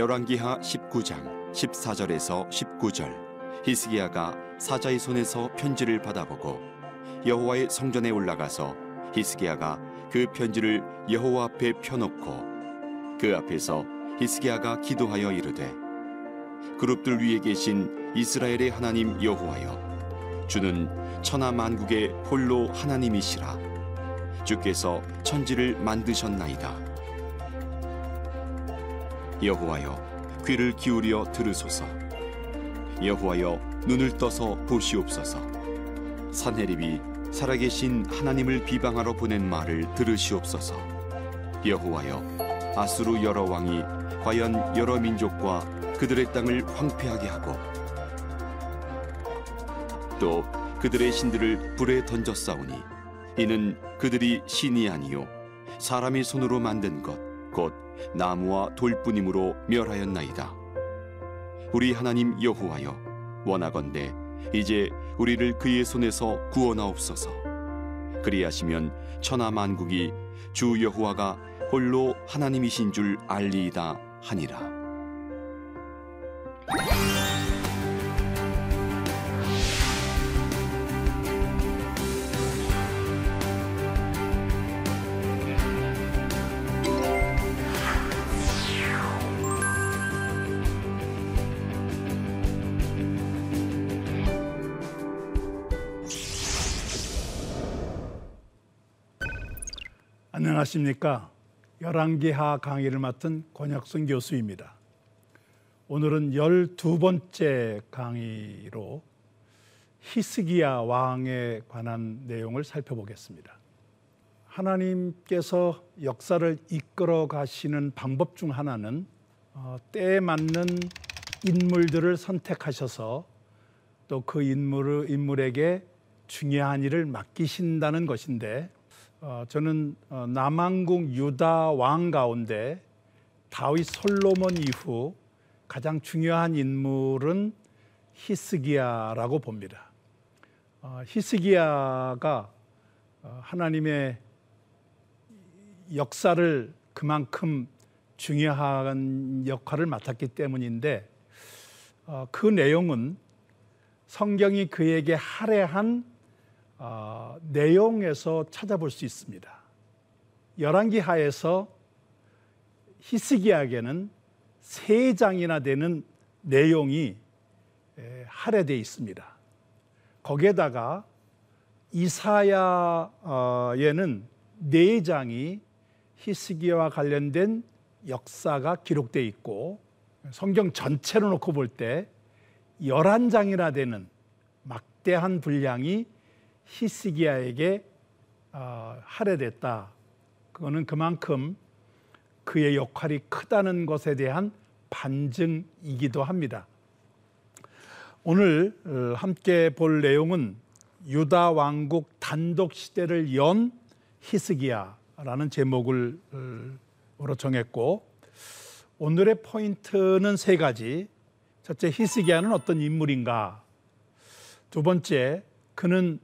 열왕기하 19장 14절에서 19절 히스기야가 사자의 손에서 편지를 받아보고 여호와의 성전에 올라가서 히스기야가 그 편지를 여호와 앞에 펴놓고 그 앞에서 히스기야가 기도하여 이르되 그룹들 위에 계신 이스라엘의 하나님 여호와여 주는 천하 만국의 홀로 하나님이시라. 주께서 천지를 만드셨나이다 여호와여 귀를 기울여 들으소서. 여호와여 눈을 떠서 보시옵소서. 산헤립이 살아계신 하나님을 비방하러 보낸 말을 들으시옵소서. 여호와여 아수르 여러 왕이 과연 여러 민족과 그들의 땅을 황폐하게 하고 또 그들의 신들을 불에 던졌사오니 이는 그들이 신이 아니요 사람이 손으로 만든 것곧 나무와 돌뿐이므로 멸하였나이다 우리 하나님 여호와여 원하건대 이제 우리를 그의 손에서 구원하옵소서 그리하시면 천하 만국이 주 여호와가 홀로 하나님이신 줄 알리이다 하니라. 안녕하십니까. 열왕기하 강의를 맡은 권혁순 교수입니다. 오늘은 열두 번째 강의로 히스기야 왕에 관한 내용을 살펴보겠습니다. 하나님께서 역사를 이끌어 가시는 방법 중 하나는 어, 때에 맞는 인물들을 선택하셔서 또 그 인물에게 중요한 일을 맡기신다는 것인데 어, 저는 어, 남왕국 유다 왕 가운데 다윗 솔로몬 이후 가장 중요한 인물은 히스기야라고 봅니다. 어, 히스기야가 어, 하나님의 역사를 그만큼 중요한 역할을 맡았기 때문인데 어, 그 내용은 성경이 그에게 할애한 어, 내용에서 찾아볼 수 있습니다. 열왕기 하에서 히스기야에게는 세 장이나 되는 내용이 할애되어 있습니다. 거기에다가 이사야에는 네 장이 히스기야와 관련된 역사가 기록되어 있고 성경 전체로 놓고 볼때 11장이나 되는 막대한 분량이 히스기야에게 어, 할애됐다. 그거는 그만큼 그의 역할이 크다는 것에 대한 반증이기도 합니다. 오늘 어, 함께 볼 내용은 유다 왕국 단독 시대를 연 히스기야라는 제목을 으로 정했고 오늘의 포인트는 세 가지. 첫째 히스기야는 어떤 인물인가? 두 번째 그는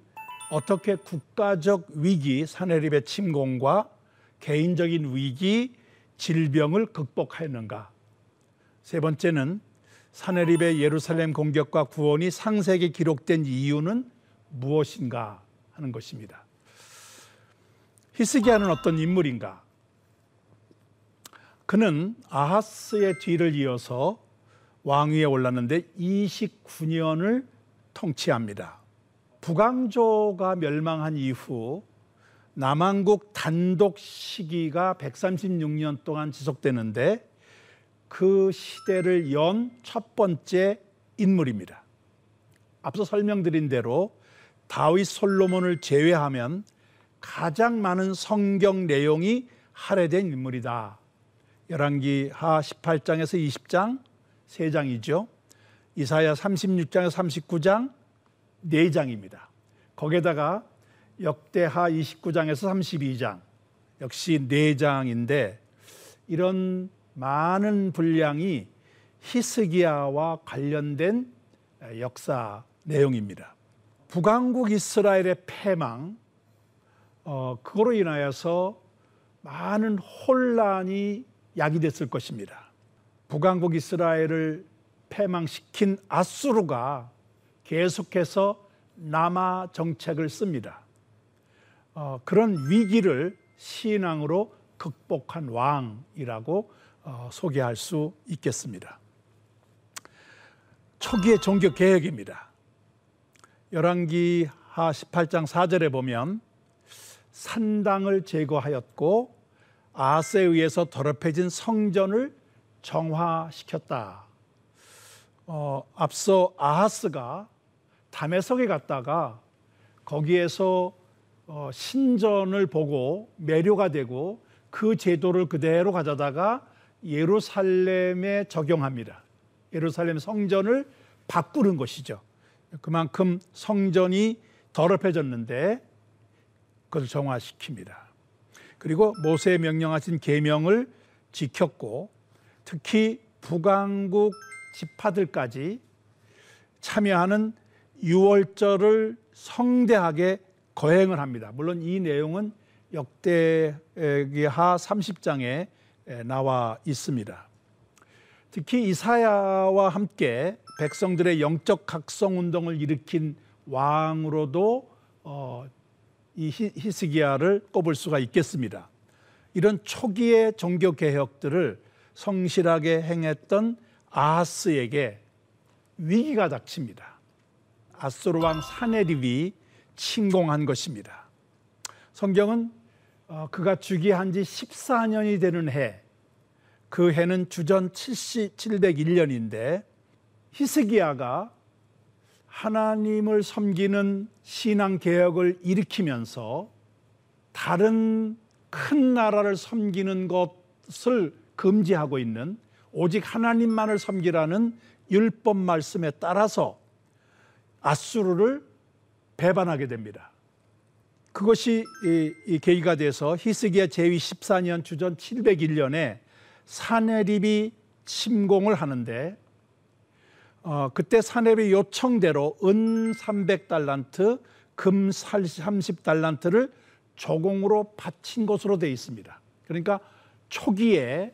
어떻게 국가적 위기, 사내립의 침공과 개인적인 위기, 질병을 극복하였는가? 세 번째는 사내립의 예루살렘 공격과 구원이 상세하게 기록된 이유는 무엇인가 하는 것입니다. 히스기야는 어떤 인물인가? 그는 아하스의 뒤를 이어서 왕위에 올랐는데 29년을 통치합니다. 북왕조가 멸망한 이후 남한국 단독 시기가 136년 동안 지속되는데 그 시대를 연 첫 번째 인물입니다. 앞서 설명드린 대로 다윗 솔로몬을 제외하면 가장 많은 성경 내용이 할애된 인물이다. 열왕기 하 18장에서 20장 3장이죠. 이사야 36장에서 39장 4장입니다. 거기에다가 역대하 29장에서 32장 역시 4장인데 이런 많은 분량이 히스기야와 관련된 역사 내용입니다. 북왕국 이스라엘의 패망, 어, 그거로 인하여서 많은 혼란이 야기됐을 것입니다. 북왕국 이스라엘을 패망시킨 아수르가 계속해서 남아 정책을 씁니다. 어, 그런 위기를 신앙으로 극복한 왕이라고 어, 소개할 수 있겠습니다. 초기의 종교 개혁입니다. 열왕기 하 18장 4절에 보면 산당을 제거하였고 아스에 의해서 더럽혀진 성전을 정화시켰다. 어, 앞서 아하스가 담에석에 갔다가 거기에서 어, 신전을 보고 매료가 되고 그 제도를 그대로 가져다가 예루살렘에 적용합니다. 예루살렘 성전을 바꾸는 것이죠. 그만큼 성전이 더럽혀졌는데 그것을 정화시킵니다. 그리고 모세의 명령하신 계명을 지켰고 특히 북왕국 지파들까지 참여하는 유월절을 성대하게 거행을 합니다. 물론 이 내용은 역대기하 30장에 나와 있습니다. 특히 이사야와 함께 백성들의 영적 각성 운동을 일으킨 왕으로도 어, 이 히스기야를 꼽을 수가 있겠습니다. 이런 초기의 종교 개혁들을 성실하게 행했던 아하스에게 위기가 닥칩니다. 아수르 왕 사네립이 침공한 것입니다. 성경은 어, 그가 즉위한 지 14년이 되는 해, 그 해는 주전 701년인데 히스기야가 하나님을 섬기는 신앙 개혁을 일으키면서 다른 큰 나라를 섬기는 것을 금지하고 있는 오직 하나님만을 섬기라는 율법 말씀에 따라서 아수르를 배반하게 됩니다. 그것이 이, 이 계기가 돼서 히스기야 제위 14년 주전 701년에 사네립이 침공을 하는데 어, 그때 사네립의 요청대로 은 300달란트, 금 30달란트를 조공으로 바친 것으로 되어 있습니다. 그러니까 초기에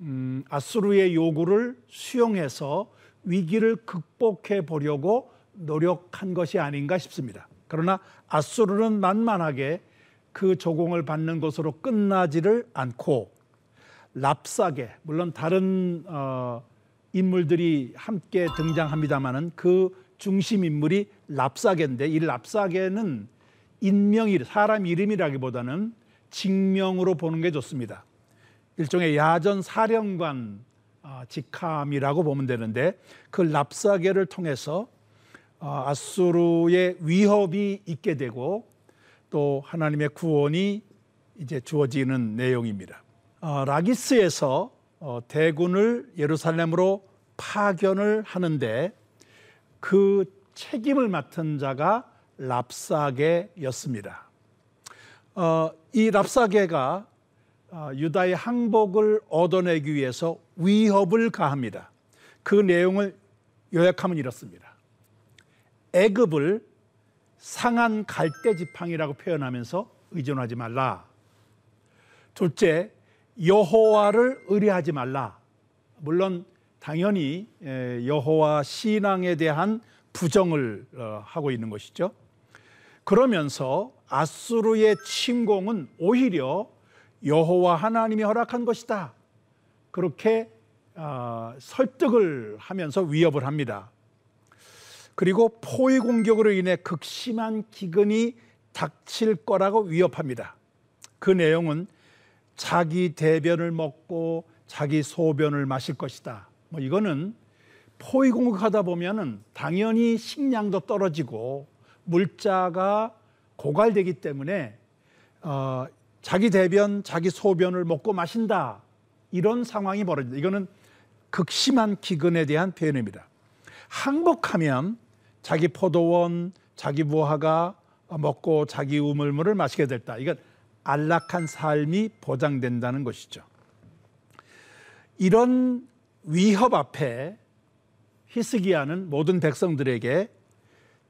음, 아수르의 요구를 수용해서 위기를 극복해 보려고 노력한 것이 아닌가 싶습니다. 그러나 아수르는 만만하게 그 조공을 받는 것으로 끝나지를 않고 랍사게 물론 다른 어, 인물들이 함께 등장합니다마는 그 중심 인물이 랍사게인데 이 랍사게는 인명이 사람 이름이라기보다는 직명으로 보는 게 좋습니다. 일종의 야전 사령관 어, 직함이라고 보면 되는데 그 랍사게를 통해서 어, 아수르의 위협이 있게 되고 또 하나님의 구원이 이제 주어지는 내용입니다. 어, 라기스에서 대군을 예루살렘으로 파견을 하는데 그 책임을 맡은 자가 랍사게였습니다. 이 랍사게가 유다의 항복을 얻어내기 위해서 위협을 가합니다. 그 내용을 요약하면 이렇습니다. 애굽을 상한 갈대 지팡이라고 표현하면서 의존하지 말라. 둘째, 여호와를 의뢰하지 말라. 물론 당연히 여호와 신앙에 대한 부정을 어, 하고 있는 것이죠. 그러면서 아수르의 침공은 오히려 여호와 하나님이 허락한 것이다. 그렇게 어, 설득을 하면서 위협을 합니다. 그리고 포위 공격으로 인해 극심한 기근이 닥칠 거라고 위협합니다. 그 내용은 자기 대변을 먹고 자기 소변을 마실 것이다. 뭐 이거는 포위 공격하다 보면은 당연히 식량도 떨어지고 물자가 고갈되기 때문에 어, 자기 대변, 자기 소변을 먹고 마신다. 이런 상황이 벌어진다. 이거는 극심한 기근에 대한 표현입니다. 항복하면 자기 포도원, 자기 무화과 먹고 자기 우물물을 마시게 됐다. 이건 안락한 삶이 보장된다는 것이죠. 이런 위협 앞에 히스기야는 모든 백성들에게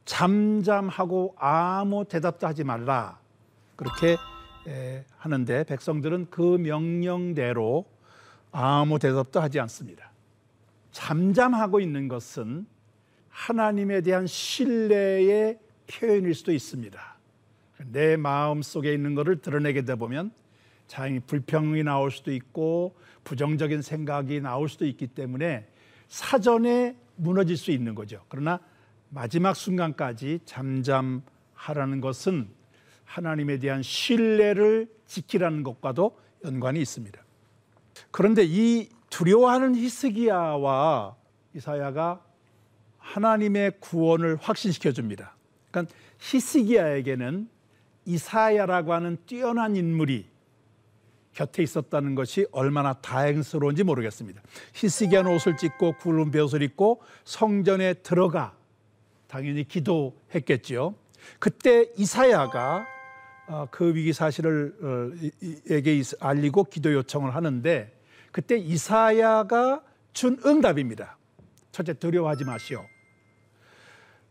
잠잠하고 아무 대답도 하지 말라. 그렇게 하는데 백성들은 그 명령대로 아무 대답도 하지 않습니다. 잠잠하고 있는 것은 하나님에 대한 신뢰의 표현일 수도 있습니다. 내 마음 속에 있는 것을 드러내게 되 보면 자연히 불평이 나올 수도 있고 부정적인 생각이 나올 수도 있기 때문에 사전에 무너질 수 있는 거죠. 그러나 마지막 순간까지 잠잠하라는 것은 하나님에 대한 신뢰를 지키라는 것과도 연관이 있습니다. 그런데 이 두려워하는 히스기야와 이사야가 하나님의 구원을 확신시켜 줍니다. 그러니까 히스기야에게는 이사야라고 하는 뛰어난 인물이 곁에 있었다는 것이 얼마나 다행스러운지 모르겠습니다. 히스기야는 옷을 찢고 굵은 벼옷을 입고 성전에 들어가 당연히 기도했겠지요. 그때 이사야가 어, 그 위기 사실을 어, 에게 알리고 기도 요청을 하는데 그때 이사야가 준 응답입니다. 첫째 두려워하지 마시오.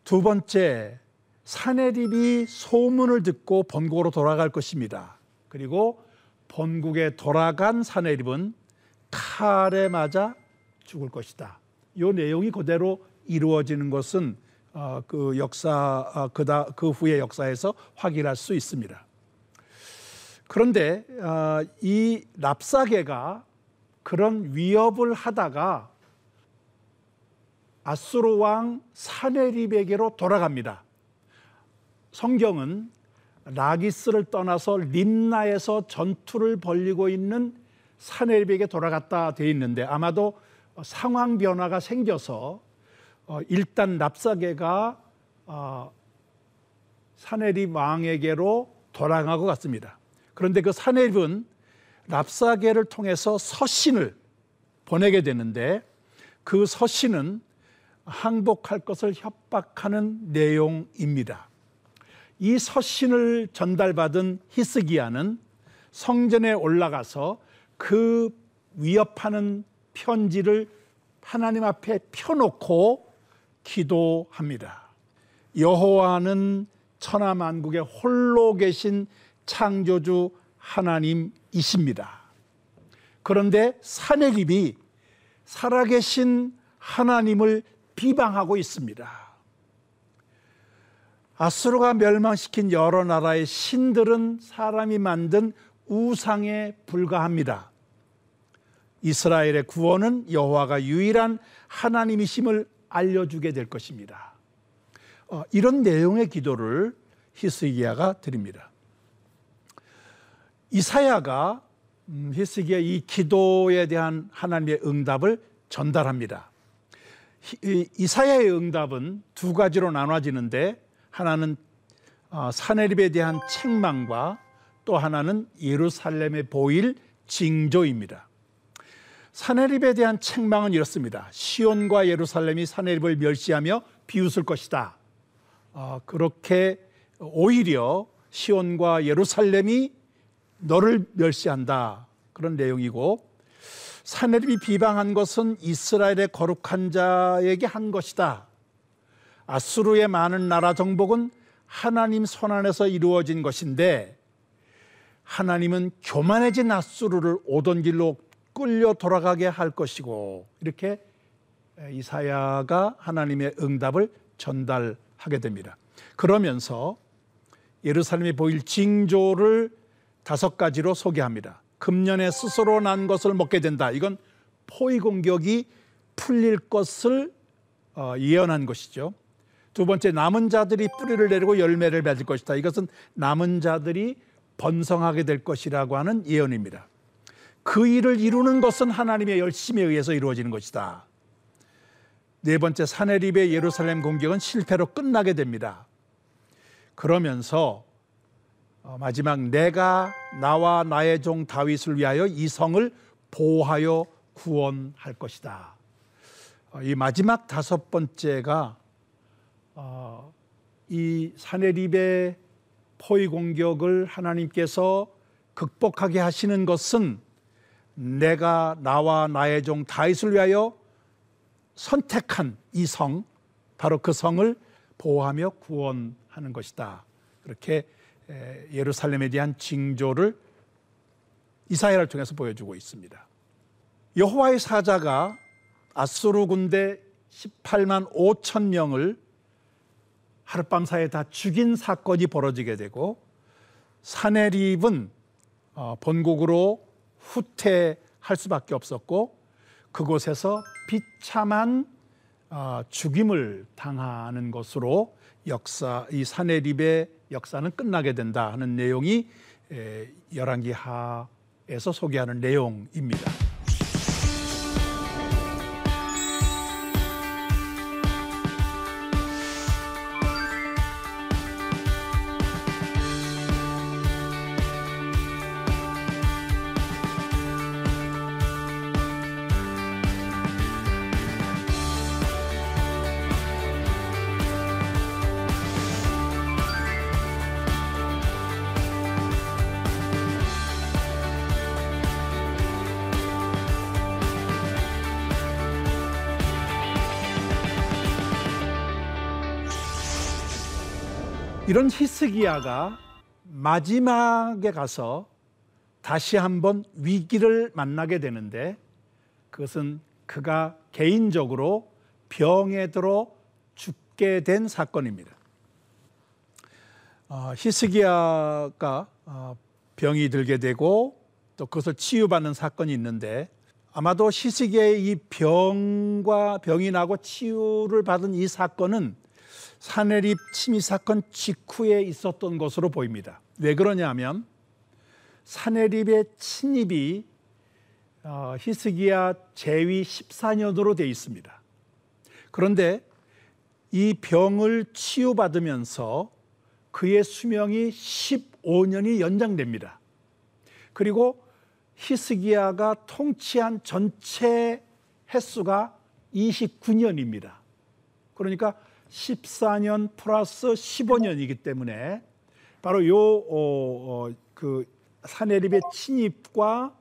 두 번째 사내립이 소문을 듣고 본국으로 돌아갈 것입니다. 그리고 본국에 돌아간 사내립은 칼에 맞아 죽을 것이다. 이 내용이 그대로 이루어지는 것은 어, 그 역사 어, 그다 그 후의 역사에서 확인할 수 있습니다. 그런데 어, 이 랍사게가 그런 위협을 하다가 아수르 왕 사네립에게로 돌아갑니다. 성경은 라기스를 떠나서 림나에서 전투를 벌리고 있는 사네립에게 돌아갔다 돼 있는데 아마도 상황 변화가 생겨서 어, 일단 납사계가 어, 사네립 왕에게로 돌아간 것 같습니다. 그런데 그 사네립은 납사계를 통해서 서신을 보내게 되는데 그 서신은 항복할 것을 협박하는 내용입니다. 이 서신을 전달받은 히스기야는 성전에 올라가서 그 위협하는 편지를 하나님 앞에 펴놓고 기도합니다. 여호와는 천하 만국에 홀로 계신 창조주 하나님이십니다. 그런데 사내립이 살아계신 하나님을 비방하고 있습니다. 아수르가 멸망시킨 여러 나라의 신들은 사람이 만든 우상에 불과합니다. 이스라엘의 구원은 여호와가 유일한 하나님이심을 알려주게 될 것입니다. 어, 이런 내용의 기도를 히스기야가 드립니다. 이사야가 음, 히스기야 이 기도에 대한 하나님의 응답을 전달합니다. 이사야의 응답은 두 가지로 나눠지는데 하나는 어, 사내립에 대한 책망과 또 하나는 예루살렘에 보일 징조입니다. 사내립에 대한 책망은 이렇습니다. 시온과 예루살렘이 사내립을 멸시하며 비웃을 것이다. 어, 그렇게 오히려 시온과 예루살렘이 너를 멸시한다. 그런 내용이고 사내립이 비방한 것은 이스라엘의 거룩한 자에게 한 것이다. 아수르의 많은 나라 정복은 하나님 손안에서 이루어진 것인데 하나님은 교만해진 아수르를 오던 길로 끌려 돌아가게 할 것이고 이렇게 이사야가 하나님의 응답을 전달하게 됩니다. 그러면서 예루살렘이 보일 징조를 다섯 가지로 소개합니다. 금년에 스스로 난 것을 먹게 된다. 이건 포위 공격이 풀릴 것을 어, 예언한 것이죠. 두 번째 남은 자들이 뿌리를 내리고 열매를 맺을 것이다. 이것은 남은 자들이 번성하게 될 것이라고 하는 예언입니다. 그 일을 이루는 것은 하나님의 열심에 의해서 이루어지는 것이다. 네 번째 사내립의 예루살렘 공격은 실패로 끝나게 됩니다. 그러면서 어, 마지막 내가 나와 나의 종 다윗을 위하여 이 성을 보호하여 구원할 것이다. 어, 이 마지막 다섯 번째가 어, 이 사내립의 포위 공격을 하나님께서 극복하게 하시는 것은 내가 나와 나의 종 다윗을 위하여 선택한 이 성, 바로 그 성을 보호하며 구원하는 것이다. 그렇게 예루살렘에 대한 징조를 이사야를 통해서 보여주고 있습니다. 여호와의 사자가 아수르 군대 18만 5천 명을 하룻밤 사이에 다 죽인 사건이 벌어지게 되고 사내립은 어, 본국으로 후퇴할 수밖에 없었고 그곳에서 비참한 어, 죽임을 당하는 것으로 역사 이 사내립의 역사는 끝나게 된다 하는 내용이 열왕기하에서 소개하는 내용입니다. 이런 히스기야가 마지막에 가서 다시 한번 위기를 만나게 되는데 그것은 그가 개인적으로 병에 들어 죽게 된 사건입니다. 어, 히스기야가 어, 병이 들게 되고 또 그것을 치유받는 사건이 있는데 아마도 히스기야의 이 병과 병이 나고 치유를 받은 이 사건은 사내립 침입 사건 직후에 있었던 것으로 보입니다. 왜 그러냐면 사내립의 침입이 어, 히스기야 제위 14년으로 되어 있습니다. 그런데 이 병을 치유받으면서 그의 수명이 15년이 연장됩니다. 그리고 히스기야가 통치한 전체 해 수가 29년입니다. 그러니까 14년 플러스 15년이기 때문에 바로 요그 어, 어, 사내립의 침입과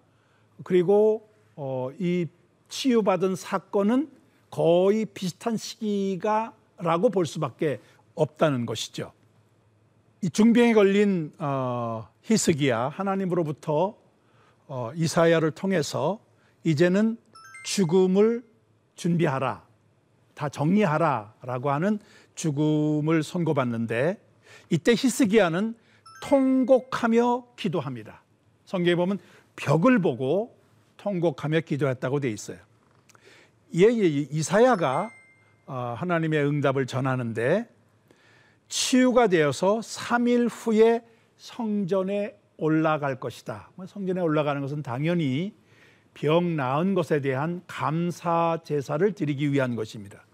그리고 어, 이 치유받은 사건은 거의 비슷한 시기가라고 볼 수밖에 없다는 것이죠. 이 중병에 걸린 어, 히스기야 하나님으로부터 어, 이사야를 통해서 이제는 죽음을 준비하라. 다 정리하라라고 하는 죽음을 선고받는데 이때 히스기야는 통곡하며 기도합니다. 성경에 보면 벽을 보고 통곡하며 기도했다고 되어 있어요. 예, 예, 이사야가 어, 하나님의 응답을 전하는데 치유가 되어서 3일 후에 성전에 올라갈 것이다. 뭐 성전에 올라가는 것은 당연히 병 나은 것에 대한 감사 제사를 드리기 위한 것입니다.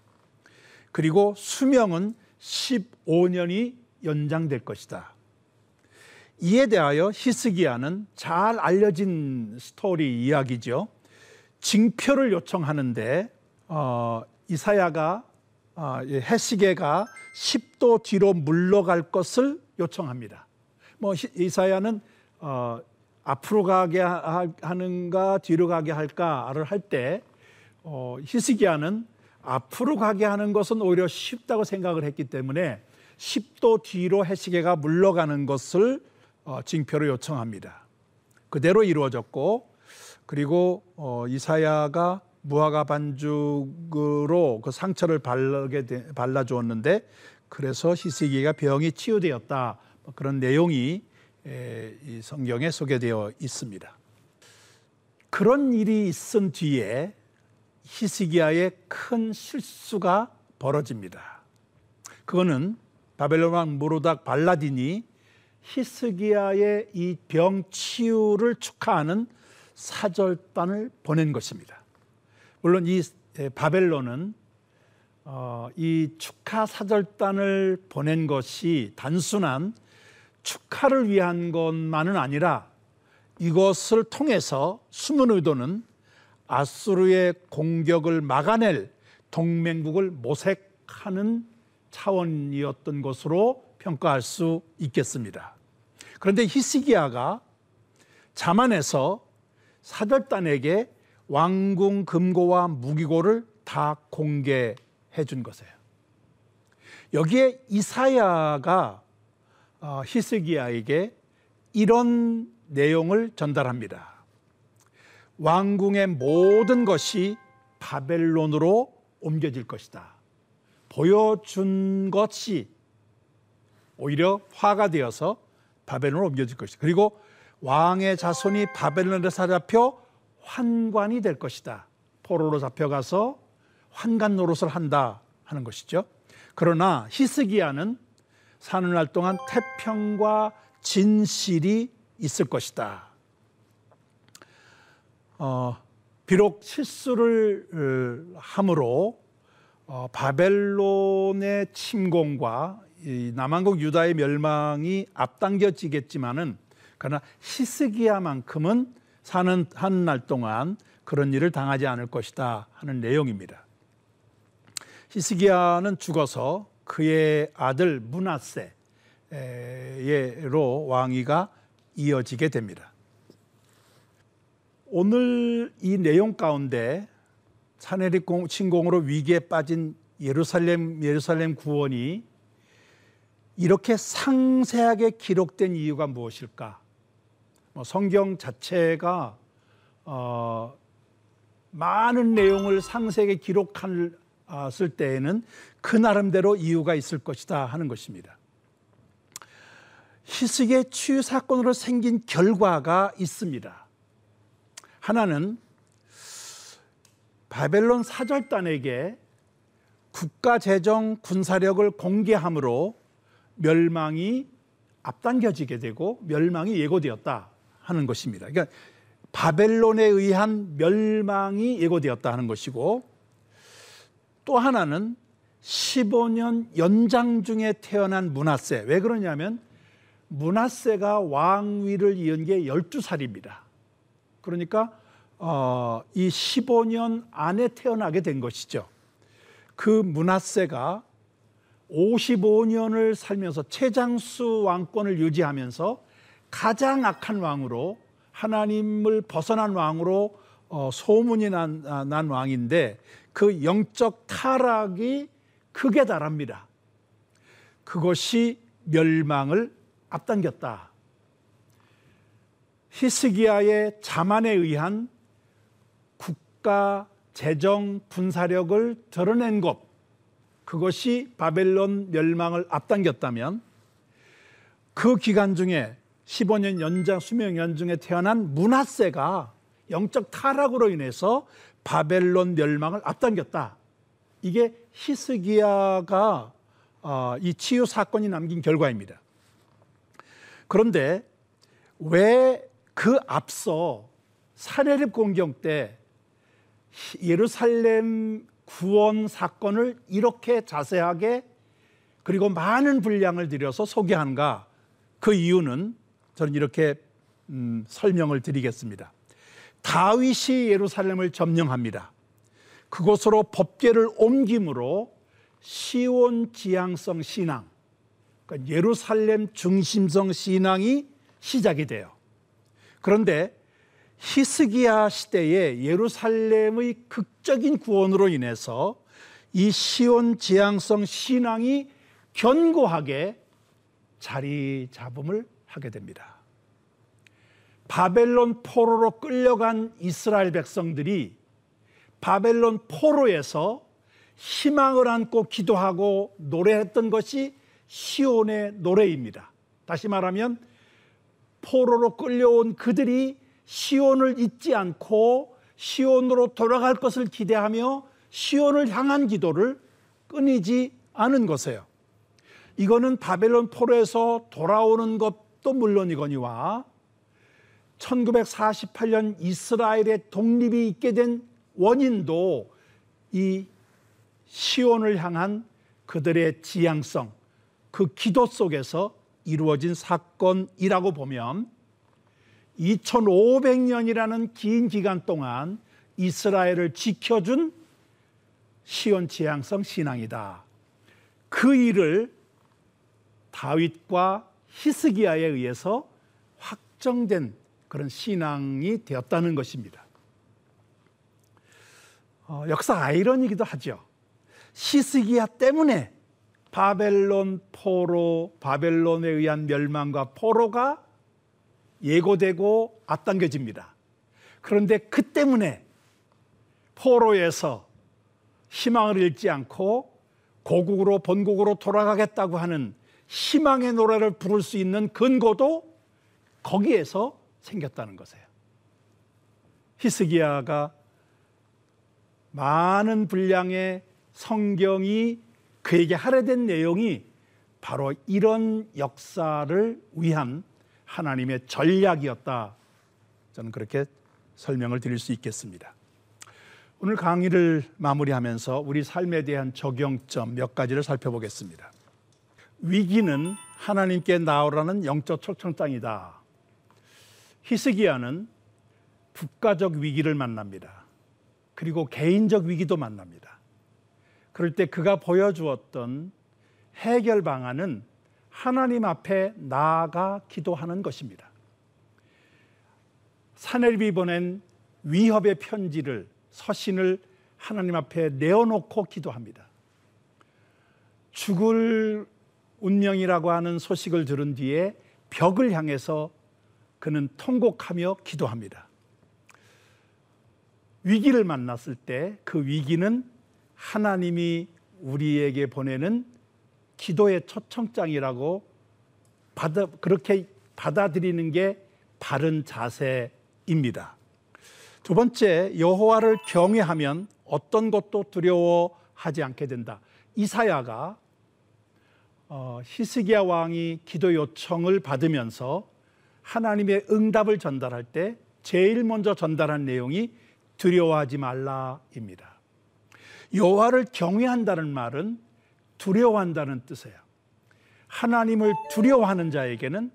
그리고 수명은 15년이 연장될 것이다. 이에 대하여 히스기야는 잘 알려진 스토리 이야기죠. 징표를 요청하는데 어, 이사야가 어, 해시계가 10도 뒤로 물러갈 것을 요청합니다. 뭐 이사야는 어, 앞으로 가게 하는가 뒤로 가게 할까를 할때 어, 히스기야는 앞으로 가게 하는 것은 오히려 쉽다고 생각을 했기 때문에 10도 뒤로 해시계가 물러가는 것을 어, 징표로 요청합니다. 그대로 이루어졌고 그리고 어, 이사야가 무화과 반죽으로 그 상처를 발라게 발라 주었는데 그래서 히스기가 병이 치유되었다 뭐 그런 내용이 이 성경에 소개되어 있습니다. 그런 일이 있은 뒤에 히스기야의 큰 실수가 벌어집니다. 그거는 바벨론 왕 모로닥 발라딘이 히스기야의 이 병 치유를 축하하는 사절단을 보낸 것입니다. 물론 이 바벨론은 어, 이 축하 사절단을 보낸 것이 단순한 축하를 위한 것만은 아니라 이것을 통해서 숨은 의도는 아수르의 공격을 막아낼 동맹국을 모색하는 차원이었던 것으로 평가할 수 있겠습니다. 그런데 히스기야가 자만해서 사절단에게 왕궁 금고와 무기고를 다 공개해 준 것이에요. 여기에 이사야가 어, 히스기야에게 이런 내용을 전달합니다. 왕궁의 모든 것이 바벨론으로 옮겨질 것이다. 보여준 것이 오히려 화가 되어서 바벨론으로 옮겨질 것이다. 그리고 왕의 자손이 바벨론에 사잡혀 환관이 될 것이다. 포로로 잡혀가서 환관 노릇을 한다 하는 것이죠. 그러나 히스기야는 사는 날 동안 태평과 진실이 있을 것이다. 어, 비록 실수를 어, 함으로 어, 바벨론의 침공과 남한국 유다의 멸망이 앞당겨지겠지만은 그러나 히스기야만큼은 사는 한 날 동안 그런 일을 당하지 않을 것이다 하는 내용입니다. 히스기야는 죽어서 그의 아들 문하세로 왕위가 이어지게 됩니다. 오늘 이 내용 가운데 사내립 침공으로 위기에 빠진 예루살렘 예루살렘 구원이 이렇게 상세하게 기록된 이유가 무엇일까? 뭐 성경 자체가 어, 많은 내용을 상세하게 기록했을 때에는 그 나름대로 이유가 있을 것이다 하는 것입니다. 희석의 치유 사건으로 생긴 결과가 있습니다. 하나는 바벨론 사절단에게 국가 재정 군사력을 공개함으로 멸망이 앞당겨지게 되고 멸망이 예고되었다 하는 것입니다. 그러니까 바벨론에 의한 멸망이 예고되었다 하는 것이고 또 하나는 15년 연장 중에 태어난 문하세. 왜 그러냐면 문하세가 왕위를 이은 게 12살입니다. 그러니까 어, 이 15년 안에 태어나게 된 것이죠. 그 문하세가 55년을 살면서 최장수 왕권을 유지하면서 가장 악한 왕으로 하나님을 벗어난 왕으로 어, 소문이 난, 아, 난 왕인데 그 영적 타락이 극에 달합니다. 그것이 멸망을 앞당겼다. 히스기야의 자만에 의한 국가 재정 분사력을 드러낸 것 그것이 바벨론 멸망을 앞당겼다면 그 기간 중에 15년 연장 수명 연중에 태어난 문하세가 영적 타락으로 인해서 바벨론 멸망을 앞당겼다. 이게 히스기야가 어, 이 치유 사건이 남긴 결과입니다. 그런데 왜 그 앞서 사례립 공경 때 예루살렘 구원 사건을 이렇게 자세하게 그리고 많은 분량을 들여서 소개한가? 그 이유는 저는 이렇게 음, 설명을 드리겠습니다. 다윗이 예루살렘을 점령합니다. 그곳으로 법계를 옮김으로 시온 지향성 신앙, 그러니까 예루살렘 중심성 신앙이 시작이 돼요. 그런데 히스기야 시대에 예루살렘의 극적인 구원으로 인해서 이 시온 지향성 신앙이 견고하게 자리 잡음을 하게 됩니다. 바벨론 포로로 끌려간 이스라엘 백성들이 바벨론 포로에서 희망을 안고 기도하고 노래했던 것이 시온의 노래입니다. 다시 말하면 포로로 끌려온 그들이 시온을 잊지 않고 시온으로 돌아갈 것을 기대하며 시온을 향한 기도를 끊이지 않은 것이에요. 이거는 바벨론 포로에서 돌아오는 것도 물론이거니와 1948년 이스라엘의 독립이 있게 된 원인도 이 시온을 향한 그들의 지향성, 그 기도 속에서 이루어진 사건이라고 보면 2500년이라는 긴 기간 동안 이스라엘을 지켜준 시온 지향성 신앙이다. 그 일을 다윗과 히스기야에 의해서 확정된 그런 신앙이 되었다는 것입니다. 어, 역사 아이러니기도 하죠. 히스기야 때문에 바벨론 포로, 바벨론에 의한 멸망과 포로가 예고되고 앞당겨집니다. 그런데 그 때문에 포로에서 희망을 잃지 않고 고국으로 본국으로 돌아가겠다고 하는 희망의 노래를 부를 수 있는 근거도 거기에서 생겼다는 것이에요. 히스기야가 많은 분량의 성경이 그에게 할애된 내용이 바로 이런 역사를 위한 하나님의 전략이었다. 저는 그렇게 설명을 드릴 수 있겠습니다. 오늘 강의를 마무리하면서 우리 삶에 대한 적용점 몇 가지를 살펴보겠습니다. 위기는 하나님께 나오라는 영적 초청장이다. 히스기야는 국가적 위기를 만납니다. 그리고 개인적 위기도 만납니다. 그럴 때 그가 보여주었던 해결 방안은 하나님 앞에 나아가 기도하는 것입니다. 사내립이 보낸 위협의 편지를 서신을 하나님 앞에 내어놓고 기도합니다. 죽을 운명이라고 하는 소식을 들은 뒤에 벽을 향해서 그는 통곡하며 기도합니다. 위기를 만났을 때 그 위기는 하나님이 우리에게 보내는 기도의 초청장이라고 받아, 그렇게 받아들이는 게 바른 자세입니다. 두 번째, 여호와를 경외하면 어떤 것도 두려워하지 않게 된다. 이사야가 어, 히스기야 왕이 기도 요청을 받으면서 하나님의 응답을 전달할 때 제일 먼저 전달한 내용이 두려워하지 말라입니다. 여호와를 경외한다는 말은 두려워한다는 뜻이에요. 하나님을 두려워하는 자에게는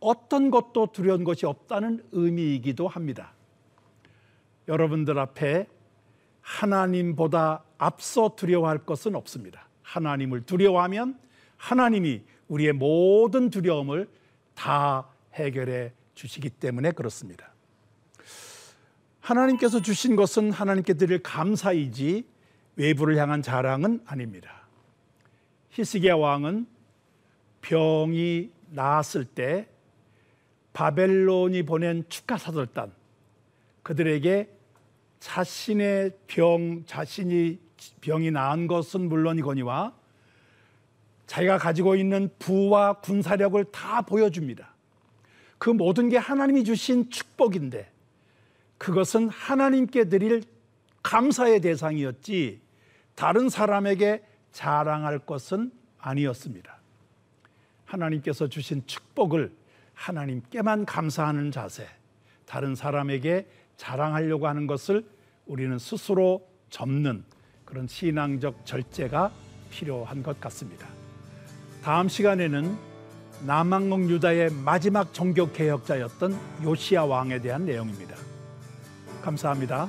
어떤 것도 두려운 것이 없다는 의미이기도 합니다. 여러분들 앞에 하나님보다 앞서 두려워할 것은 없습니다. 하나님을 두려워하면 하나님이 우리의 모든 두려움을 다 해결해 주시기 때문에 그렇습니다. 하나님께서 주신 것은 하나님께 드릴 감사이지 외부를 향한 자랑은 아닙니다. 히스기야 왕은 병이 나았을 때 바벨론이 보낸 축하 사절단 그들에게 자신의 병, 자신이 병이 나은 것은 물론이거니와 자기가 가지고 있는 부와 군사력을 다 보여줍니다. 그 모든 게 하나님이 주신 축복인데 그것은 하나님께 드릴 감사의 대상이었지 다른 사람에게 자랑할 것은 아니었습니다. 하나님께서 주신 축복을 하나님께만 감사하는 자세, 다른 사람에게 자랑하려고 하는 것을 우리는 스스로 접는 그런 신앙적 절제가 필요한 것 같습니다. 다음 시간에는 남왕국 유다의 마지막 종교 개혁자였던 요시야 왕에 대한 내용입니다. 감사합니다.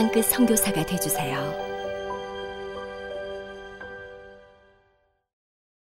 땅끝 성교사가 되주세요